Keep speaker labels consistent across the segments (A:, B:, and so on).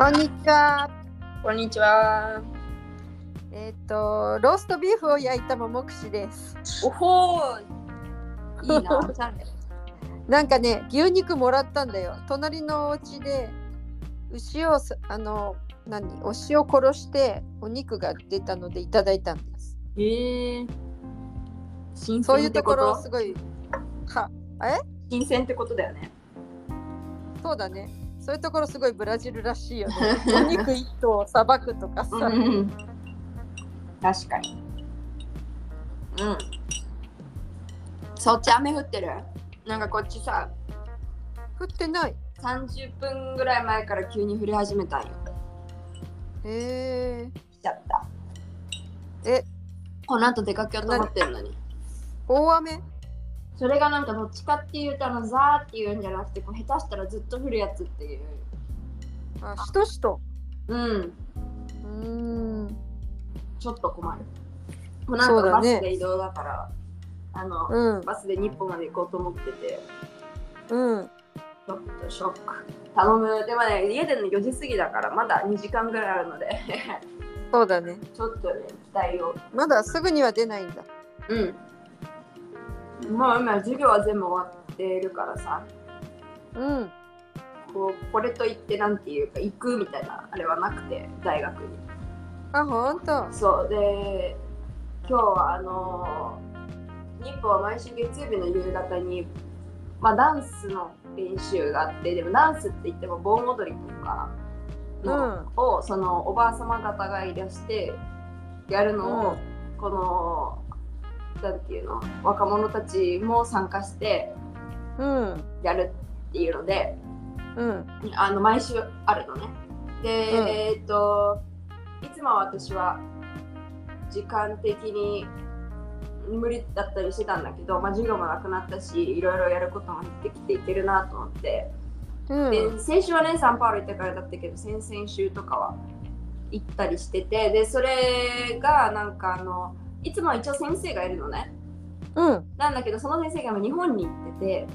A: こんにちは。
B: こんにちは。
A: えっ、と、ローストビーフを焼いたももくしです。
B: おほー。いいな。おしゃれ
A: なんかね、牛肉もらったんだよ。隣のお家で牛をすあの何牛を殺してお肉が出たのでいただいたんです。
B: へえ。新
A: そう
B: 鮮ってこ
A: いうところ
B: と
A: すごいはえ？
B: 新鮮ってことだよね。
A: そうだね。そういうところすごいブラジルらしいよね。お肉一頭をさばくとかさ。
B: うん。確かに。うん。そっち雨降ってる？なんかこっちさ、
A: 降ってない。
B: 30分ぐらい前から急に降り始めたんよ。
A: へえ。
B: 来ちゃった。
A: え、
B: この後出かけようと思ってるのに。
A: 大雨？
B: それがなんかどっちかっていうとあのザーっていうんじゃなくてこう下手したらずっと降るやつっていう。
A: あ、しとしと。
B: うん。
A: うーん。
B: ちょっと困る。もうなんかバスで移動だから、あの、
A: うん。
B: バスで日本まで行こうと思ってて、
A: うん。
B: ちょっとショック。頼む。でもね、家での4時過ぎだから、まだ2時間ぐらいあるので、
A: そうだね。
B: ちょっとね、期待を。
A: まだすぐには出ないんだ。
B: うん。もう今、授業は全部終わってるからさ、
A: うん。
B: こうこれといってなんていうか、行くみたいなあれはなくて、大学に。
A: あ、ほんと？
B: そうで今日はあの日本は毎週月曜日の夕方に、まあ、ダンスの練習があってでもダンスって言っても盆踊りとかの、をそのおばあ様方がいらしてやるのを、このなんていうの？若者たちも参加して
A: うん。
B: やるっていうので
A: うん。
B: あの毎週あるのね。で、
A: うん
B: えーっといつも私は時間的に無理だったりしてたんだけど、まあ、授業もなくなったしいろいろやることも減ってきていけるなと思って、
A: うん。
B: で先週はねサンパウロ行ったからだったけど先々週とかは行ったりしててでそれがなんかあのいつもは一応先生がいるのね
A: うん。
B: なんだけどその先生が今日本に行ってて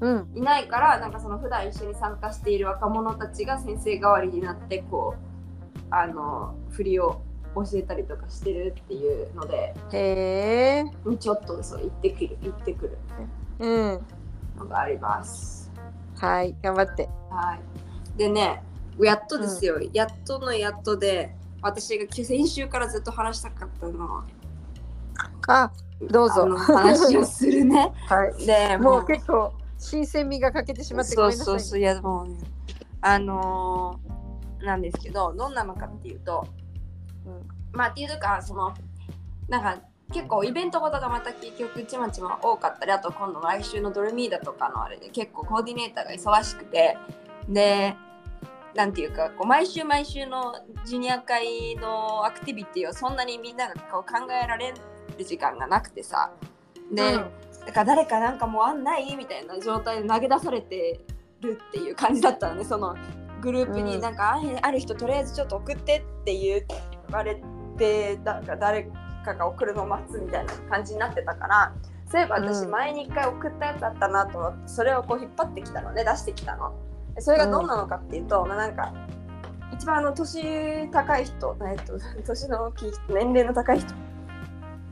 A: うん。
B: いないからなんかその普段一緒に参加している若者たちが先生代わりになってこうあの振りを教えたりとかしてるっていうので
A: へえ。
B: ちょっとそう行ってくる行ってくる
A: うん。
B: のがあります。
A: はい。頑張って。
B: はい、でねやっとですよ、やっとのやっとで私が先週からずっと話したかったの
A: あ、どうぞ
B: 話をするね。
A: はい。
B: で
A: もう結構新鮮味が欠けてしまってごめんなさい。
B: そうそうそういやもうねあのーなんですけどどんなのかっていうと、
A: うん
B: まあっていうかそのなんか結構イベントごとがまた結局ちまちま多かったりあと今度来週のドルミーダとかのあれで結構コーディネーターが忙しくてでなんていうかこう毎週毎週のジュニア会のアクティビティをそんなにみんながこう考えられる時間がなくてさ。で、
A: うん。
B: だから誰かなんかもうあんないみたいな状態で投げ出されてるっていう感じだったのね。そのグループ
A: うん。
B: になんか、あある人とりあえずちょっと送ってって言われてなんか誰かが送るのを待つみたいな感じになってたからそういえば私
A: うん。
B: 前に一回送ったやつあったなと思ってそれをこう引っ張ってきたのね出してきたの。でそれがどんなのかっていうと、まあなんか一番あの年高い人、えっと、年の大きい人年齢の高い人。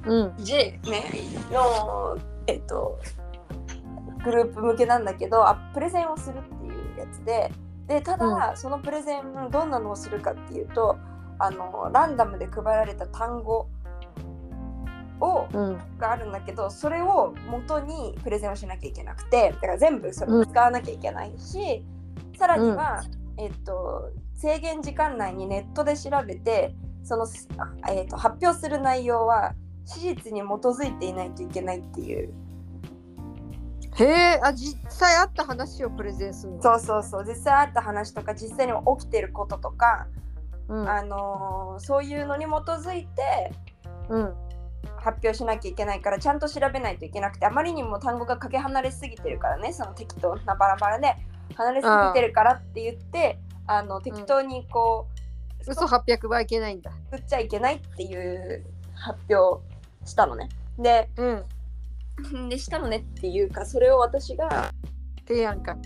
A: うん。
B: J ねのえっとグループ向けなんだけどあプレゼンをするっていうやつで。でただ、そのプレゼンどんなのをするかっていうとあのランダムで配られた単語を
A: うん。
B: があるんだけどそれを元にプレゼンをしなきゃいけなくて。だから全部それを使わなきゃいけないし、さらには、えっと、制限時間内にネットで調べてその、あえっと、発表する内容は史実に基づいていないといけないっていう
A: へえ、あ、実際あった話をプレゼンするの？
B: そうそうそう実際あった話とか実際に起きてることとか、
A: うん。
B: あのーそういうのに基づいて
A: うん。
B: 発表しなきゃいけないからちゃんと調べないといけなくてあまりにも単語がかけ離れすぎてるからねその適当なバラバラで離れすぎてるからって言ってあの適当にこう、
A: 嘘800倍いけないんだ。
B: 作っちゃいけないっていう発表をしたのね。で
A: うん。
B: でしたのねっていうかそれを私が
A: 提案か。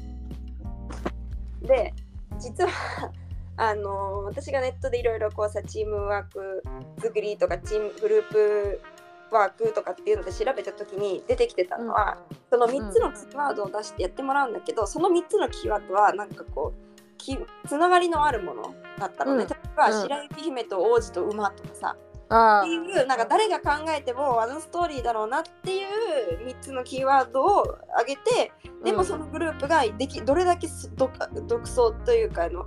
B: で実は あの私がネットでいろいろこうさチームワーク作りとかチームグループワークとかっていうので調べた時に出てきてたのは、その3つのキーワードを出してやってもらうんだけど、その3つのキーワードはなんかこうきつながりのあるものだったのね、
A: うん。
B: 例えば、
A: うん
B: 白雪姫と王子と馬とかさ
A: あ
B: っていうなんか誰が考えてもあのストーリーだろうなっていう3つのキーワードを挙げてでもそのグループができどれだけす独独創というかあの、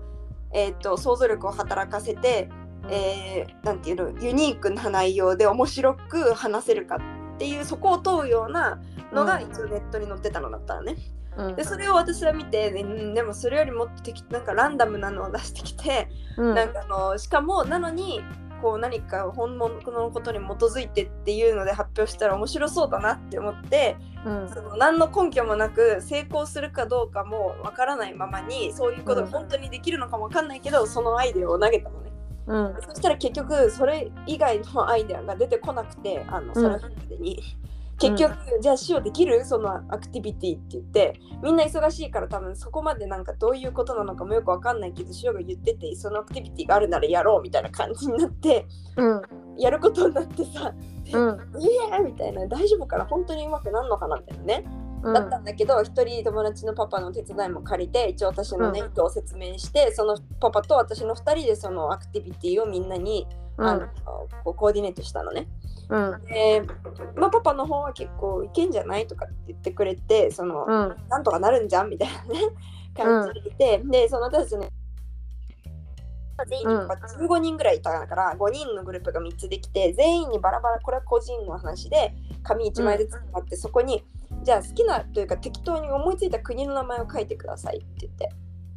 B: えー、と想像力を働かせて、えーなんていうのユニークな内容で面白く話せるかっていうそこを問うようなのが
A: うん
B: 一応ネットに載ってたのだったらね。
A: うん
B: でそれを私は見て、ね、でもそれよりもっと適なんかランダムなのを出してきて、
A: うん
B: なんかあのしかもなのにこう何か本物のことに基づいてっていうので発表したら面白そうだなって思って
A: うん
B: その何の根拠もなく成功するかどうかもわからないままにそういうことが本当にできるのかもわかんないけど、そのアイデアを投げた。
A: うん。
B: そしたら結局それ以外のアイデアが出てこなくてあのそれまでに。結局、じゃあ塩できる？そのアクティビティって言って。みんな忙しいから多分そこまでなんかどういうことなのかもよくわかんないけど塩が言っててそのアクティビティがあるならやろうみたいな感じになって
A: うん。
B: やることになってさ「
A: うん。
B: いやみたいな。大丈夫かな？本当にうまくなるのかな？みたいなね、
A: うん
B: だったんだけど一人友達のパパの手伝いも借りて一応私のね、
A: うん。
B: 意図を説明してそのパパと私の2人でそのアクティビティをみんなに、あのこうコーディネートしたのね。
A: うん。
B: で、まあ、パパの方は結構いけんじゃないとかって言ってくれてその、
A: うん。
B: なんとかなるんじゃんみたいなね感じでいて、でその私たちね全員
A: うん。
B: 15人ぐらいいたから5人のグループが3つできて全員にバラバラこれは個人の話で紙1枚ずつあって、そこにじゃあ好きなというか適当に思いついた国の名前を書いてくださいって言って。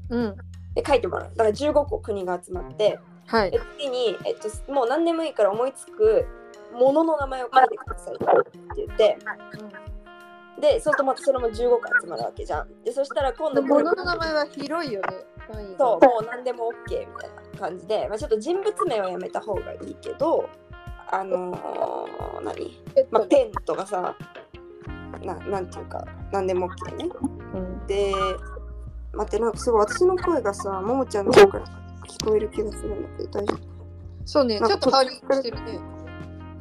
A: うん。
B: で書いてもらう。だから15個国が集まって。
A: はい。
B: で次に、えっと、もう何でもいいから思いつくものの名前を書いてくださいって言って。でそうするとまたそれも15個集まるわけじゃん。でそしたら今度
A: 物の名前は広いよね。
B: そうもう何でも OK みたいな感じで、まあ、ちょっと人物名はやめた方がいいけどあのー、何、まあ、ペンとかさななんていうか何でも OK ね。
A: うん。
B: で待ってなんかすごい私の声がさももちゃんの方から聞こえる気がするんだけど大丈夫？
A: そうねちょっとハウリングしてるね。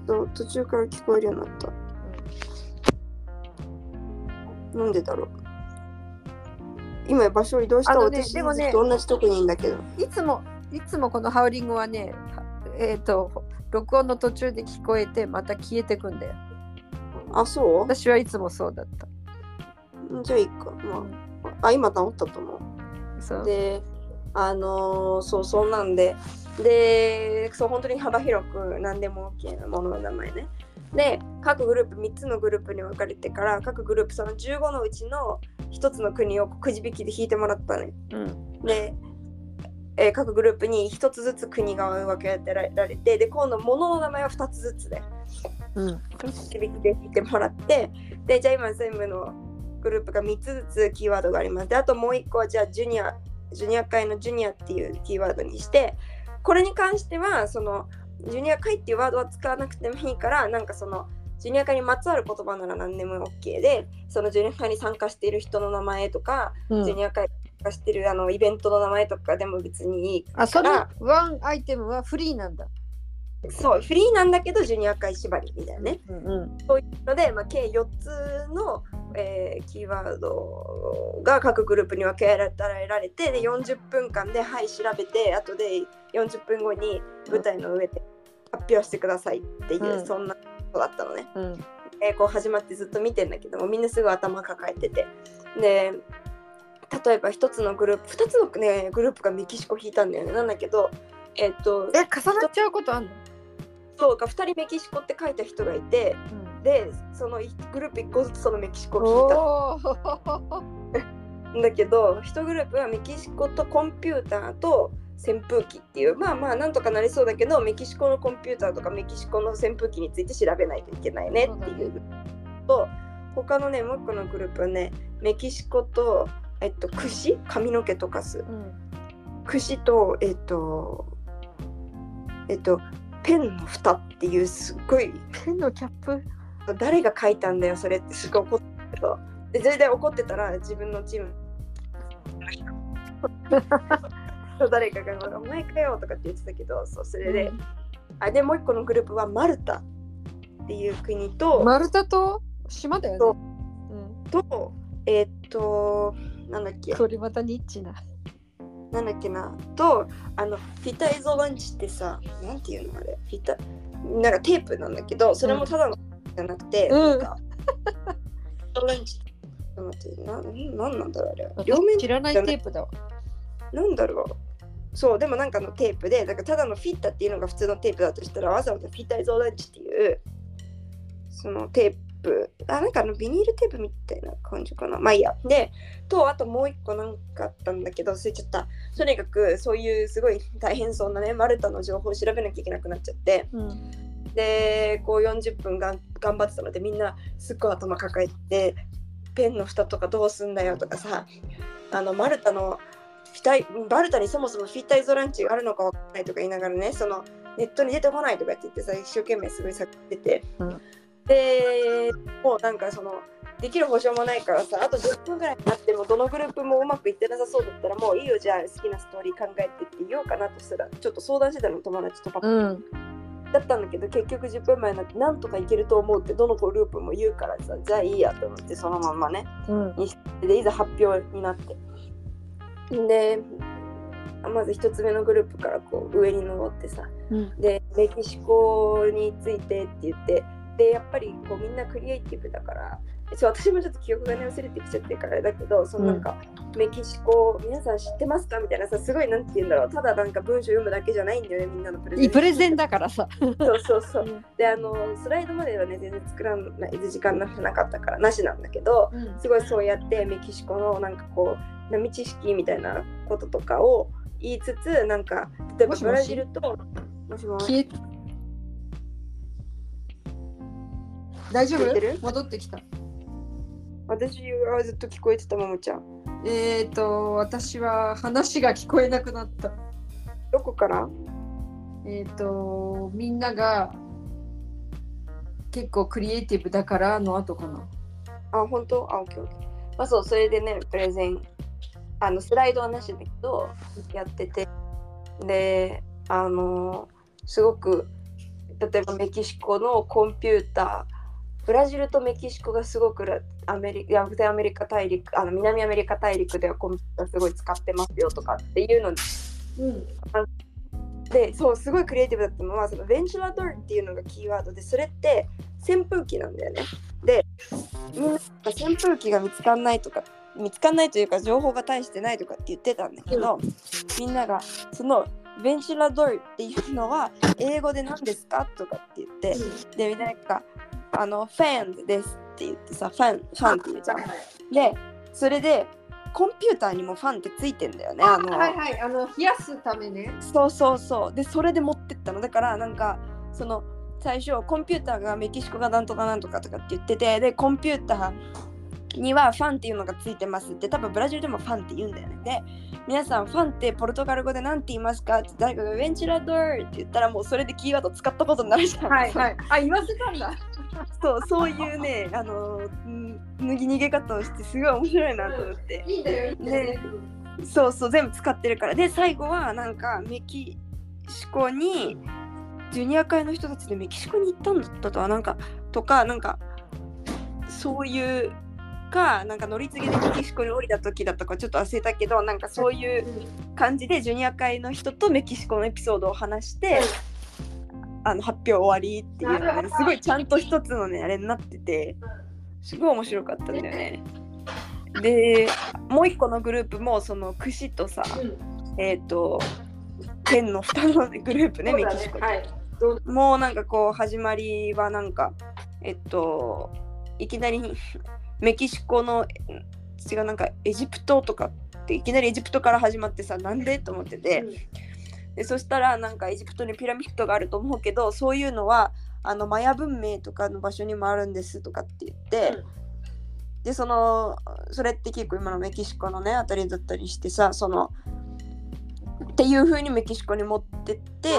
B: 途中から聞こえるようになった。なんでだろう？今場所移動した
A: ね
B: 私
A: でもね
B: と同じとこにいんだけど。
A: いつもいつもこのハウリングはねはえっ、と録音の途中で聞こえてまた消えてくんだよ
B: あ、そう？
A: 私はいつもそうだった
B: んじゃあいいか。まあ、あ今治ったと思う。
A: そう
B: で、あのーそう、そんなんで、で、そう、本当に幅広く何でも OK なものの名前ね。で、各グループ、3つのグループに分かれてから、各グループその15のうちの1つの国をくじ引きで引いてもらったね。
A: うん
B: で、えー各グループに1つずつ国が分けられて、で、今度、物の名前は2つずつで、
A: うん
B: くじ引きで引いてもらって、で、じゃあ今全部のグループが3つずつキーワードがあります。で、あともう1個は、じゃあジュニア、ジュニア会のジュニアっていうキーワードにして、これに関しては、その、ジュニア会っていうワードは使わなくてもいいから、なんかその、ジュニア会にまつわる言葉なら何でも OK で、そのジュニア会に参加している人の名前とか、
A: うん
B: ジュニア会に参加しているあのイベントの名前とかでも別にいい
A: あそのワンアイテムはフリーなんだ。
B: そう、フリーなんだけど、ジュニア会縛りみたいなね。
A: うんうん
B: そういうので、まあ、計4つの、えーキーワードが各グループに分けられてで40分間ではい調べて後で40分後に舞台の上で発表してくださいっていう、
A: うん。
B: そんなことだったのね。
A: うん。
B: えーこう始まってずっと見てんだけどもみんなすぐ頭抱えてて。で例えば1つのグループ2つの、ね、グループがメキシコ引いたんだよね。なんだけどえっ、と
A: え重なっちゃうことあんの、
B: そうか2人メキシコって書いた人がいてでそのグループ1個ずつそのメキシコを引いた。だけど1グループはメキシコとコンピューターと扇風機っていうまあまあなんとかなりそうだけどメキシコのコンピューターとかメキシコの扇風機について調べないといけないねっていう。と他のねもう一個のグループはねメキシコとえっと櫛？髪の毛とかす。
A: うん。
B: 櫛とえっとえっとペンの蓋っていうすっごい。
A: ペンのキャップ？
B: 誰が書いたんだよそれってすごい怒ってた。で全然怒ってたら自分のチーム。誰かが「お前かよ」とかって言ってたけどそうそれで、
A: うん。
B: あでもう一個のグループはマルタっていう国と、
A: マルタと島だよ
B: そ
A: ね
B: う。とえーっとなんだっけ？
A: うん、これまたニッチな。
B: なんだっけな？とあのフィタイゾランチってさなんていうのあれ？フィタなんかテープなんだけどそれもただのじゃなくて、
A: うん。
B: なんかランチ待ってななんなんだろうあれ。両面
A: 知らないテープだわ。
B: なんだろう。そうでもなんかのテープでだからただのフィッタっていうのが普通のテープだとしたらわざわざフィタイゾランチっていうそのテープあなんかあのビニールテープみたいな感じかな。まあいいや。でとあともう一個なんかあったんだけど忘れちゃった。とにかくそういうすごい大変そうなねマルタの情報を調べなきゃいけなくなっちゃって。
A: うん。
B: でこう40分がん頑張ってたのでみんなすっごい頭抱えてペンの蓋とかどうすんだよとかさあのマルタのフィタイマルタにそもそもフィタイゾランチがあるのかわかんないとか言いながらねそのネットに出てこないとかって言ってさ一生懸命すごい探ってて、
A: うん
B: でもうなんかそのできる保証もないからさあと10分ぐらいになってもどのグループもうまくいってなさそうだったらもういいよじゃあ好きなストーリー考えてって言おうかなとしたらちょっと相談してたの友達とパパ
A: うん。
B: だったんだけど結局10分前になってなんとかいけると思うってどのグループも言うからさじゃあいいやと思ってそのまんまね
A: うん。
B: にしてでいざ発表になってでまず1つ目のグループからこう上に登ってさ
A: うん。
B: でメキシコについてって言ってでやっぱりこうみんなクリエイティブだからそう私もちょっと記憶がね薄れてきちゃってるからだけどそのなんか、メキシコ皆さん知ってますか？みたいなさすごいなんて言うんだろう。ただなんか文章読むだけじゃないんだよねみんなのプレゼン
A: プレゼンだからさ。
B: そうそうそう。であのスライドまではね全然作らない時間ななかったからなしなんだけど
A: うん。
B: すごいそうやってメキシコのなんかこう波知識みたいなこととかを言いつつなんか例えばブラジルともしもし？
A: 消え大丈夫？戻ってきた。
B: 私はずっと聞こえてたももちゃん。
A: えっ、ー、と、私は話が聞こえなくなった。
B: どこから？
A: えっ、ー、と、みんなが結構クリエイティブだからの後かな。
B: あ本当？あオッケーオッケー。まあそうそれでねプレゼンあのスライドはなしだけどやってて。であのすごく例えばメキシコのコンピューターブラジルとメキシコがすごくラアメリカ北アメリカ大陸あの南アメリカ大陸ではコンピューターすごい使ってますよとかっていうの
A: うん。
B: でそうすごいクリエイティブだったのはそのベンチュラドルっていうのがキーワードでそれって扇風機なんだよね。でみんな扇風機が見つかんないとか見つかんないというか情報が大してないとかって言ってたんだけど、みんながそのベンチュラドルっていうのは英語で何ですか？とかって言って、でみんながあのファンですって言ってさファンファンって言うじゃん。でそれでコンピューターにもファンってついてんだよね。あの
A: はいはい、あの冷やすためね。
B: そうそうそうでそれで持ってったのだからなんかその最初コンピューターがメキシコがなんとかなんとかとかって言っててでコンピューターにはファンっていうのがついてます。って多分ブラジルでもファンって言うんだよね。で皆さんファンってポルトガル語で何て言いますか？って誰かがベンチュラドーって言ったらもうそれでキーワード使ったことになるじゃん。
A: はいはい。あ、言わせたんだ。
B: そうそういうねあのん脱ぎ逃げ方をしてすごい面白いなと思って。
A: いいんだよ、いいんだよ。
B: そうそう全部使ってるから。で最後はなんかメキシコにジュニア会の人たちでメキシコに行ったんだったとはなんかとかなんかそういうかなんか乗り継ぎでメキシコに降りた時だったかちょっと忘れたけどなんかそういう感じでジュニア会の人とメキシコのエピソードを話してあの発表終わりっていうのがねすごいちゃんと一つのねあれになっててすごい面白かったんだよね。でもう一個のグループもその串とさえっ、とペンの蓋のグループねメキシコ
A: はい。
B: もうなんかこう始まりはなんかえっといきなりメキシコの違うなんかエジプトとかっていきなりエジプトから始まってさなんでと思ってて、でそしたらなんかエジプトにピラミッドがあると思うけどそういうのはあのマヤ文明とかの場所にもあるんですとかって言って、でそのそれって結構今のメキシコのねあたりだったりしてさそのっていう風にメキシコに持ってって。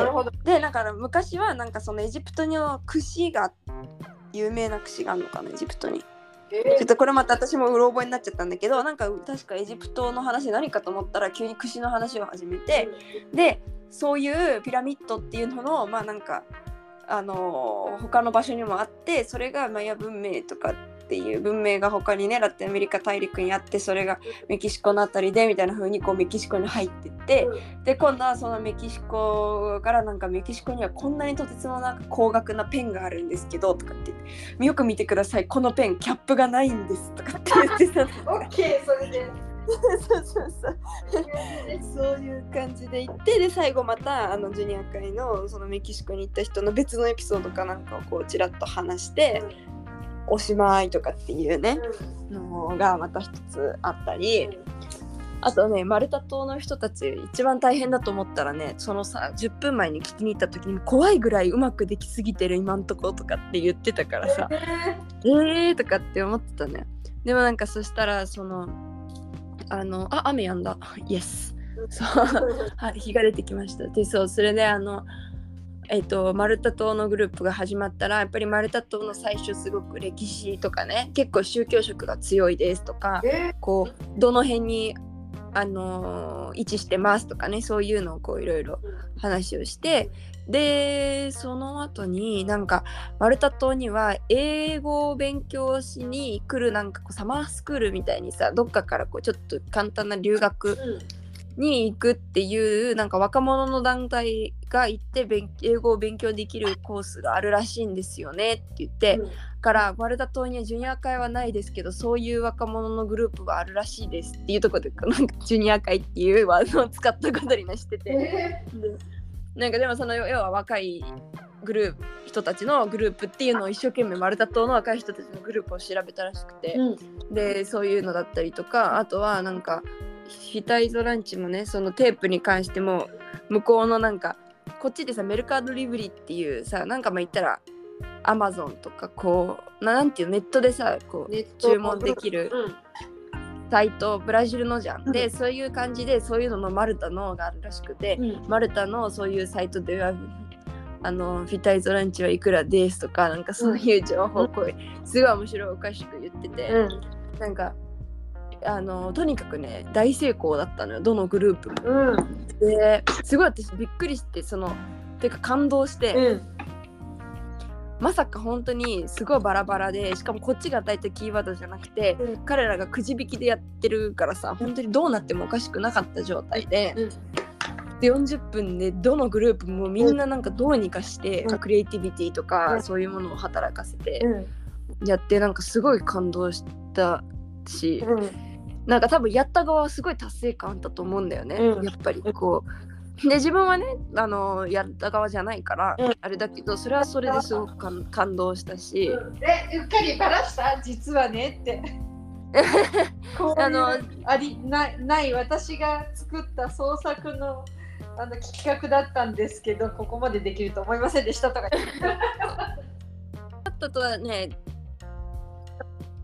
B: でなんか昔はなんかそのエジプトの串が有名な串があるのかなエジプトにちょっとこれまた私もうろ覚えになっちゃったんだけどなんか確かエジプトの話何かと思ったら急に串の話を始めてでそういうピラミッドっていうののまあなんかあのー他の場所にもあってそれがマヤ文明とかっていう文明が他にねラテンアメリカ大陸にあってそれがメキシコのあたりでみたいな風にこうメキシコに入ってって、で今度はそのメキシコからなんかメキシコにはこんなにとてつもなく高額なペンがあるんですけどとかって言ってよく見てくださいこのペンキャップがないんですとかって言ってた
A: オッケーそれで。
B: そうそうそう。そういう感じで行ってで最後またあのジュニア会のそのメキシコに行った人の別のエピソードかなんかをこうちらっと話しておしまいとかっていうねのがまた一つあったり。あとね、マルタ島の人たち、一番大変だと思ったらね、そのさ、10分前に聞きに行った時に、怖いぐらいうまくできすぎてる今んとことかって言ってたからさ、えーとかって思ってたね。でもなんかそしたら、その、あの、あ、雨やんだ。イエス。そう、はい、日が出てきました。で、そう、それであの、えっと、マルタ島のグループが始まったらやっぱりマルタ島の最初すごく歴史とかね結構宗教色が強いですとか
A: え
B: こうどの辺に、あのー位置してますとかねそういうのをこういろいろ話をしてでその後になんかマルタ島には英語を勉強しに来るなんかこうサマースクールみたいにさどっかからこうちょっと簡単な留学に行くっていうなんか若者の団体が行って勉英語を勉強できるコースがあるらしいんですよねって言って、からマルタ島にはジュニア会はないですけどそういう若者のグループがあるらしいですっていうところでなんかジュニア会っていうワードを使ったことになしてて、でなんかでもその要は若いグループ人たちのグループっていうのを一生懸命マルタ島の若い人たちのグループを調べたらしくて、でそういうのだったりとかあとはなんかヒタイゾランチもねそのテープに関しても向こうのなんかこっちでさメルカードリブリっていうさなんかまあ言ったらアマゾンとかこうななんていうのネットでさこう注文できるサイトブラジルのじゃん。
A: うん。
B: でそういう感じでそういうののマルタのがあるらしくて、マルタのそういうサイトではあのフィタイゾランチはいくらですとかなんかそういう情報うすごい面白いおかしく言ってて、なんかあのとにかくね大成功だったのよどのグループも。
A: うん。
B: ですごい私びっくりしてそのてか感動して、
A: うん。
B: まさか本当にすごいバラバラでしかもこっちが与えたキーワードじゃなくて、
A: うん。
B: 彼らがくじ引きでやってるからさ本当にどうなってもおかしくなかった状態で。
A: うん。
B: で40分でどのグループもみんななんかどうにかして、
A: うん。
B: クリエイティビティとか、
A: うん。
B: そういうものを働かせて
A: うん。
B: やってなんかすごい感動したし、
A: うん
B: なんか多分やった側はすごい達成感あったと思うんだよね、
A: うん。
B: やっぱりこう。で自分はねあのやった側じゃないから、
A: うん。
B: あれだけどそれはそれですごく感感動したし、
A: えうっかりバラした実はねって。
B: あの
A: ありないない私が作った創作のあの企画だったんですけどここまでできると思いませんでしたとか。
B: あったとはね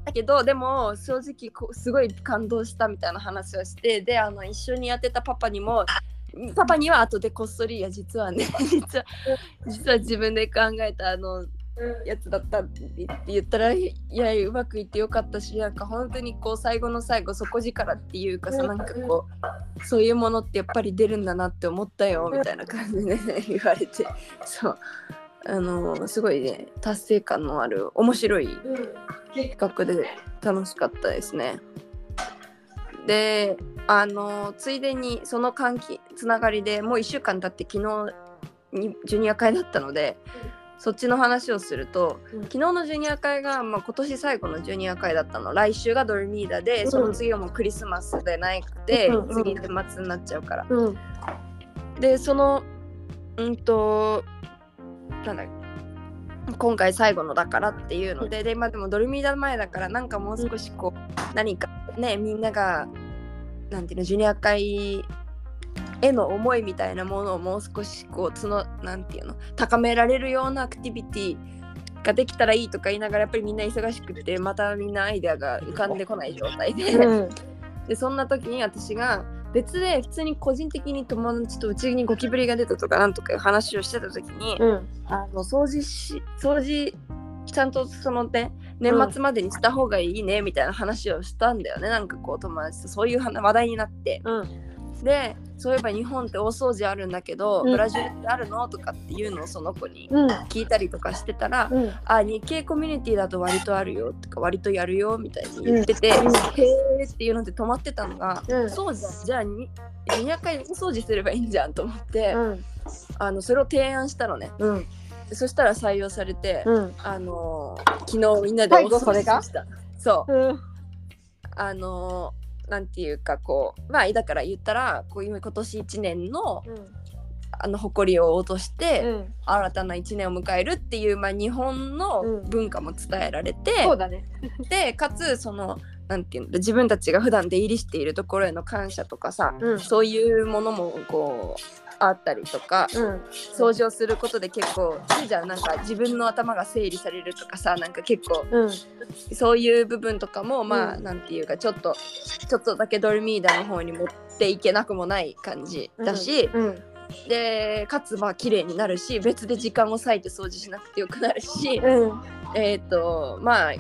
B: だけどでも正直こうすごい感動したみたいな話をしてであの一緒にやってたパパにもパパには後でこっそりいや実はね 実は実は自分で考えたあのやつだったって言ったらいやうまくいってよかったしなんか本当にこう最後の最後底力っていうかさ
A: うん。
B: なんかこうそういうものってやっぱり出るんだなって思ったよみたいな感じで、ね、言われて。そうあのすごいね達成感のある面白い企画で楽しかったですね。であのついでにその関係つながりでもう1週間経って昨日にジュニア会だったので、そっちの話をすると、
A: うん。
B: 昨日のジュニア会が、まあ、今年最後のジュニア会だったの。来週がドルミーダで、
A: うん。
B: その次はもうクリスマスでなくて、
A: うんうん。
B: 次年末になっちゃうから。
A: うん。
B: でそのうんとなんだ今回最後のだからっていうので、でまあでもドルミーダ前だからなんかもう少しこう何かねみんながなんていうのジュニア会への思いみたいなものをもう少しこうつのなんていうの高められるようなアクティビティができたらいいとか言いながらやっぱりみんな忙しくてまたみんなアイデアが浮かんでこない状態で、
A: うん。
B: でそんな時に私が別で普通に個人的に友達とうちにゴキブリが出たとかなんとかいう話をしてた時に、
A: うん。
B: あの掃除し掃除ちゃんとそのね年末までにした方がいいねみたいな話をしたんだよね。なんかこう友達とそういう話話題になって。
A: うん
B: でそういえば日本って大掃除あるんだけど、
A: うん。
B: ブラジルってあるの？とかっていうのをその子に
A: うん。
B: 聞いたりとかしてたら、
A: うん。
B: あ日系コミュニティだと割とあるよとか割とやるよみたいに言ってて、
A: うん。うん
B: へーっていうので止まってたのが、
A: うん。
B: そうじゃんじゃあに200回お掃除すればいいんじゃんと思って、
A: うん。
B: あのそれを提案したのね。そしたら採用されて、
A: うん。
B: あのー昨日みんなで
A: 最後それが？
B: したそう。
A: うん。
B: あのーなんていうかこうまあだから言ったらこういう今年1年のあの誇りを落として、
A: うん。
B: 新たな1年を迎えるっていう、まあ、日本の
A: うん。
B: 文化も伝えられて、
A: そうだね。
B: でかつそのなんていうんだ自分たちが普段出入りしているところへの感謝とかさ、
A: うん。
B: そういうものもこうあったりとか、
A: うん。
B: 掃除をすることで結構いいじゃんなんか自分の頭が整理されるとかさなんか結構
A: うん。
B: そういう部分とかもまあ、
A: うん。
B: なんていうかちょっとちょっとだけドルミーダの方に持っていけなくもない感じだし、
A: うん。
B: でかつまあ綺麗になるし別で時間を割いて掃除しなくてよくなるし、
A: うん。
B: えっ、とまあ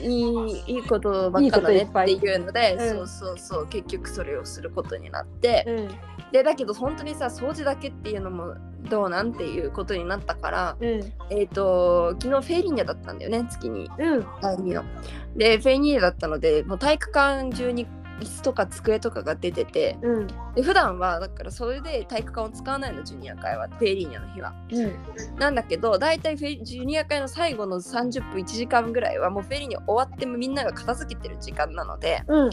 B: いいいいことばっかだねっていうので、
A: うん。
B: そうそうそう結局それをすることになって、
A: うん。
B: でだけど本当にさ掃除だけっていうのもどうなんていうことになったから、
A: うん。
B: えっ、と昨日 feirinha だったんだよね月に。
A: うん。
B: 第2の。で feirinha だったのでもう体育館中に椅子とか机とかが出てて
A: うん。
B: で普段はだからそれで体育館を使わないのジュニア会は feirinha の日は。
A: うん。
B: なんだけど大体フェイジュニア会の最後の30分1時間ぐらいはもう feirinha 終わってもみんなが片付けてる時間なので
A: うん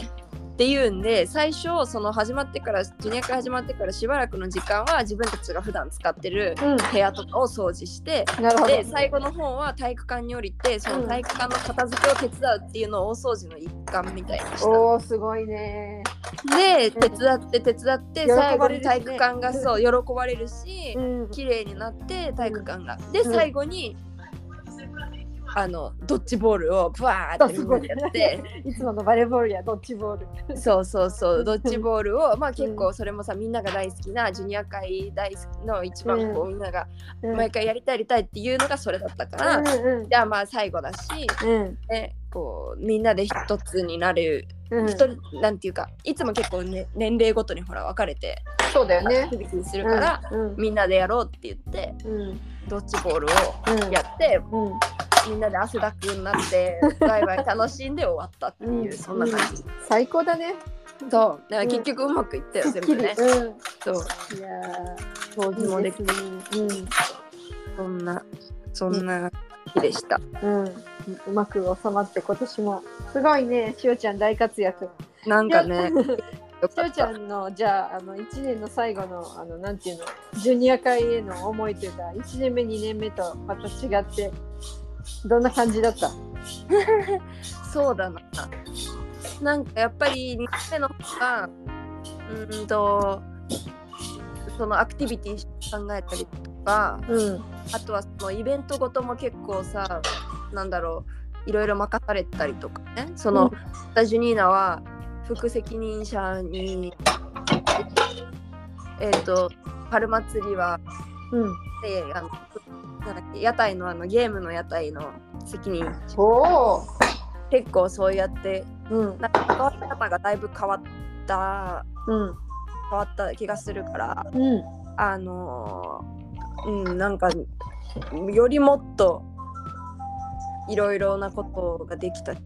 B: っていうんで最初その始まってからジュニア会始まってからしばらくの時間は自分たちが普段使ってる
A: うん。
B: 部屋とかを掃除して
A: なるほど。
B: で最後の方は体育館に降りてその体育館の片付けを手伝うっていうのを大掃除の一環みたいにした。の
A: おーすごいね。
B: で手伝って手伝って最後に体育館がそう喜ばれるし
A: うん。
B: 綺麗になって体育館が。で
A: うん。
B: 最後にあのドッジボールをバーってみんなでやって。
A: いつものバレーボールやドッジボール。
B: そうそうそう。ドッジボールをまあ結構それもさみんなが大好きなジュニア界大好きの一番こうみんなが毎回やりたいやりたいっていうのがそれだったから、
A: うんうん
B: じゃあまあ最後だし、
A: うん。
B: ね、こうみんなで一つになる
A: うん。
B: なんていうかいつも結構、ね、年齢ごとにほら分かれて
A: そうだよね。
B: するから、
A: うん。
B: みんなでやろうって言って
A: うん。
B: ドッジボールを
A: うん
B: やって、
A: うん
B: みんなで汗だくになって ワイワイ楽しんで終わったっていう、
A: うん。
B: そんな感じ、
A: 最高だね。
B: そう。だから結局うまくいったよ、全部ね。
A: うん。
B: そう。
A: いや
B: 掃除もできて。
A: ー。
B: そんなそんな日でした、
A: うん。うん。うまく収まって今年もすごいね。しおちゃん大活躍。
B: なんかねよ
A: しおちゃんのじゃああの1年の最後のあのなんていうのジュニア会への思いというか1年目2年目とまた違ってどんな感じだった？
B: そうだな。なんかやっぱり2回目の方がうーんとそのアクティビティ考えたりとか
A: うん。
B: あとはそのイベントごとも結構さなんだろういろいろ任されたりとかね。その、スタジュニーナは副責任者にえっ、と春祭りは
A: うん。
B: であのなんだっけ？屋台のあのゲームの屋台の責任結構そうやって
A: うん
B: なんか関わり方がだいぶ変わった
A: うん。
B: 変わった気がするから
A: うん。
B: あのーうんなんかよりもっといろいろなことができたし。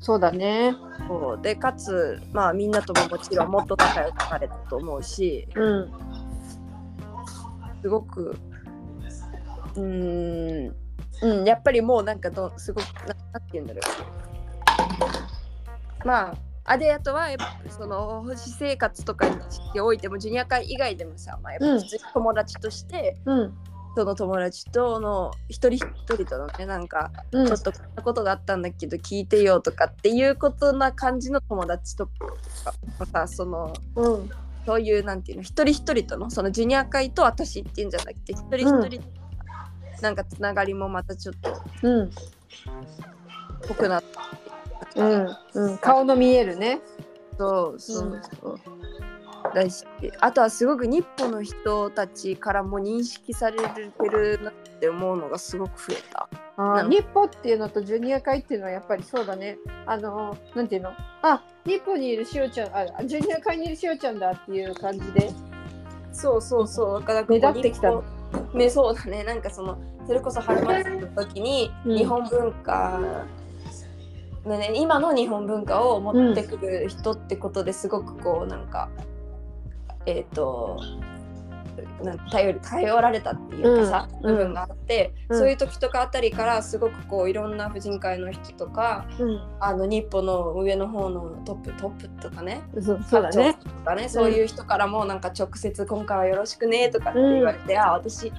A: そうだね。
B: そう。でかつまあみんなとももちろんもっと仲良くなれたと思うし
A: うん。
B: すごくうーん。うん。やっぱりもうなんかどすごくななんて言うんだろう。まあアデアとはやっぱその私生活とかにおいてもジュニア会以外でもさ、まあ、やっぱ普通に友達として、
A: うん。
B: その友達との一人一人とのねなんか
A: うん。
B: ちょっとこんなことがあったんだけど聞いてよとかっていうことな感じの友達とかさその
A: うん。
B: そういうなんていうの一人一人とのそのジュニア会と私っていうんじゃなくて一人一人、なんかつながりもまたちょっと
A: うん。
B: 濃くなった
A: うん。うん。顔の見えるね。
B: そうそうそう、だしあとはすごく日本の人たちからも認識されてるなって思うのがすごく増えた。
A: あ日本っていうのとジュニア会っていうのはやっぱりそうだね。あの、なんていうの？あ、日本にいるしおちゃん、あ、ジュニア会にいるしおちゃんだっていう感じで。
B: そうそうそう。だから
A: 目立ってきたの。
B: ねそうだね。なんかそのそれこそ春祭りの時に
A: うん。
B: 日本文化、ね、今の日本文化を持ってくる人ってことですごくこうなんかえっ、となん頼り頼られたっていうかさ、
A: うん。
B: 部分があって、
A: うん。
B: そういう時とかあたりからすごくこういろんな婦人会の人とか
A: うん、
B: あの日本の上の方のトップトップとかね
A: そうだね。
B: とかね、そういう人からもなんか直接今回はよろしくねとかって言われて、あ私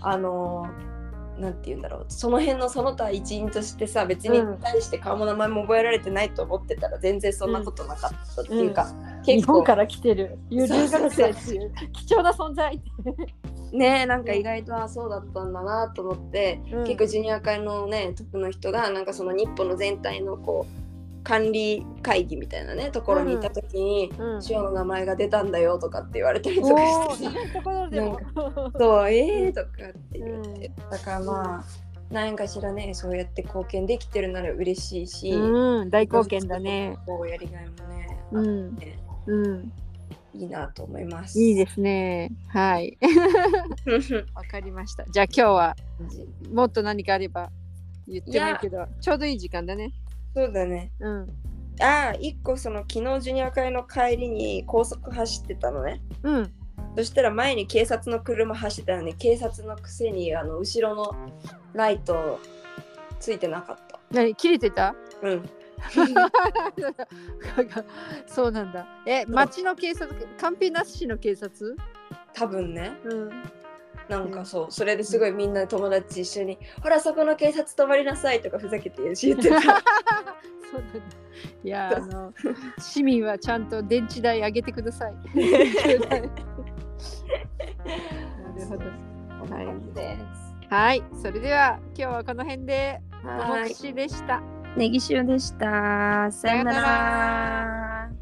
B: あのなんて言うんだろう。その辺のその他一員としてさ別に
A: うん。
B: 対して顔も名前も覚えられてないと思ってたら全然そんなことなかったっていうか、
A: 日
B: 結構
A: 本から来てる。留学生っていう貴重な存在。
B: ねなんか意外とあそうだったんだなと思って、
A: うん。
B: 結構ジュニア会のねトップの人がなんかその日本の全体のこう管理会議みたいなねところにいた時に、
A: うん
B: シオの名前が出たんだよとかって言われたりとかしてさ
A: いいところでも。
B: そう、えーとかって言って、だからまあ、何かしらね、そうやって貢献できてるなら嬉しいし、
A: うん、大貢献だね。
B: こうやりがいもね、
A: うん
B: ね
A: うん、
B: いいなと思います。
A: いいですね。はい。わかりました。じゃあ今日はもっと何かあれば言ってもいいけど、ちょうどいい時間だね。
B: そうだね。
A: うん。
B: ああ、一個その昨日ジュニア会の帰りに高速走ってたのね。
A: うん。
B: そしたら前に警察の車走ってたのに、警察のくせにあの後ろのライトついてなかった。
A: 何？切れてた？
B: うん。
A: そうなんだ。え、町の警察、カンピナス市の警察？
B: 多分ね。
A: うん。
B: なんかそう、それですごいみんな友達一緒に、ほらそこの警察止まりなさいとかふざけて言ってた。
A: そうなんだ。いや、あの、市民はちゃんと電池代上げてください。なるほど。
B: はいで
A: はい、それでは今日はこの辺で、
B: す。
A: ともくしでした。
B: ネギ塩でした。さよな
A: さよな
B: ら。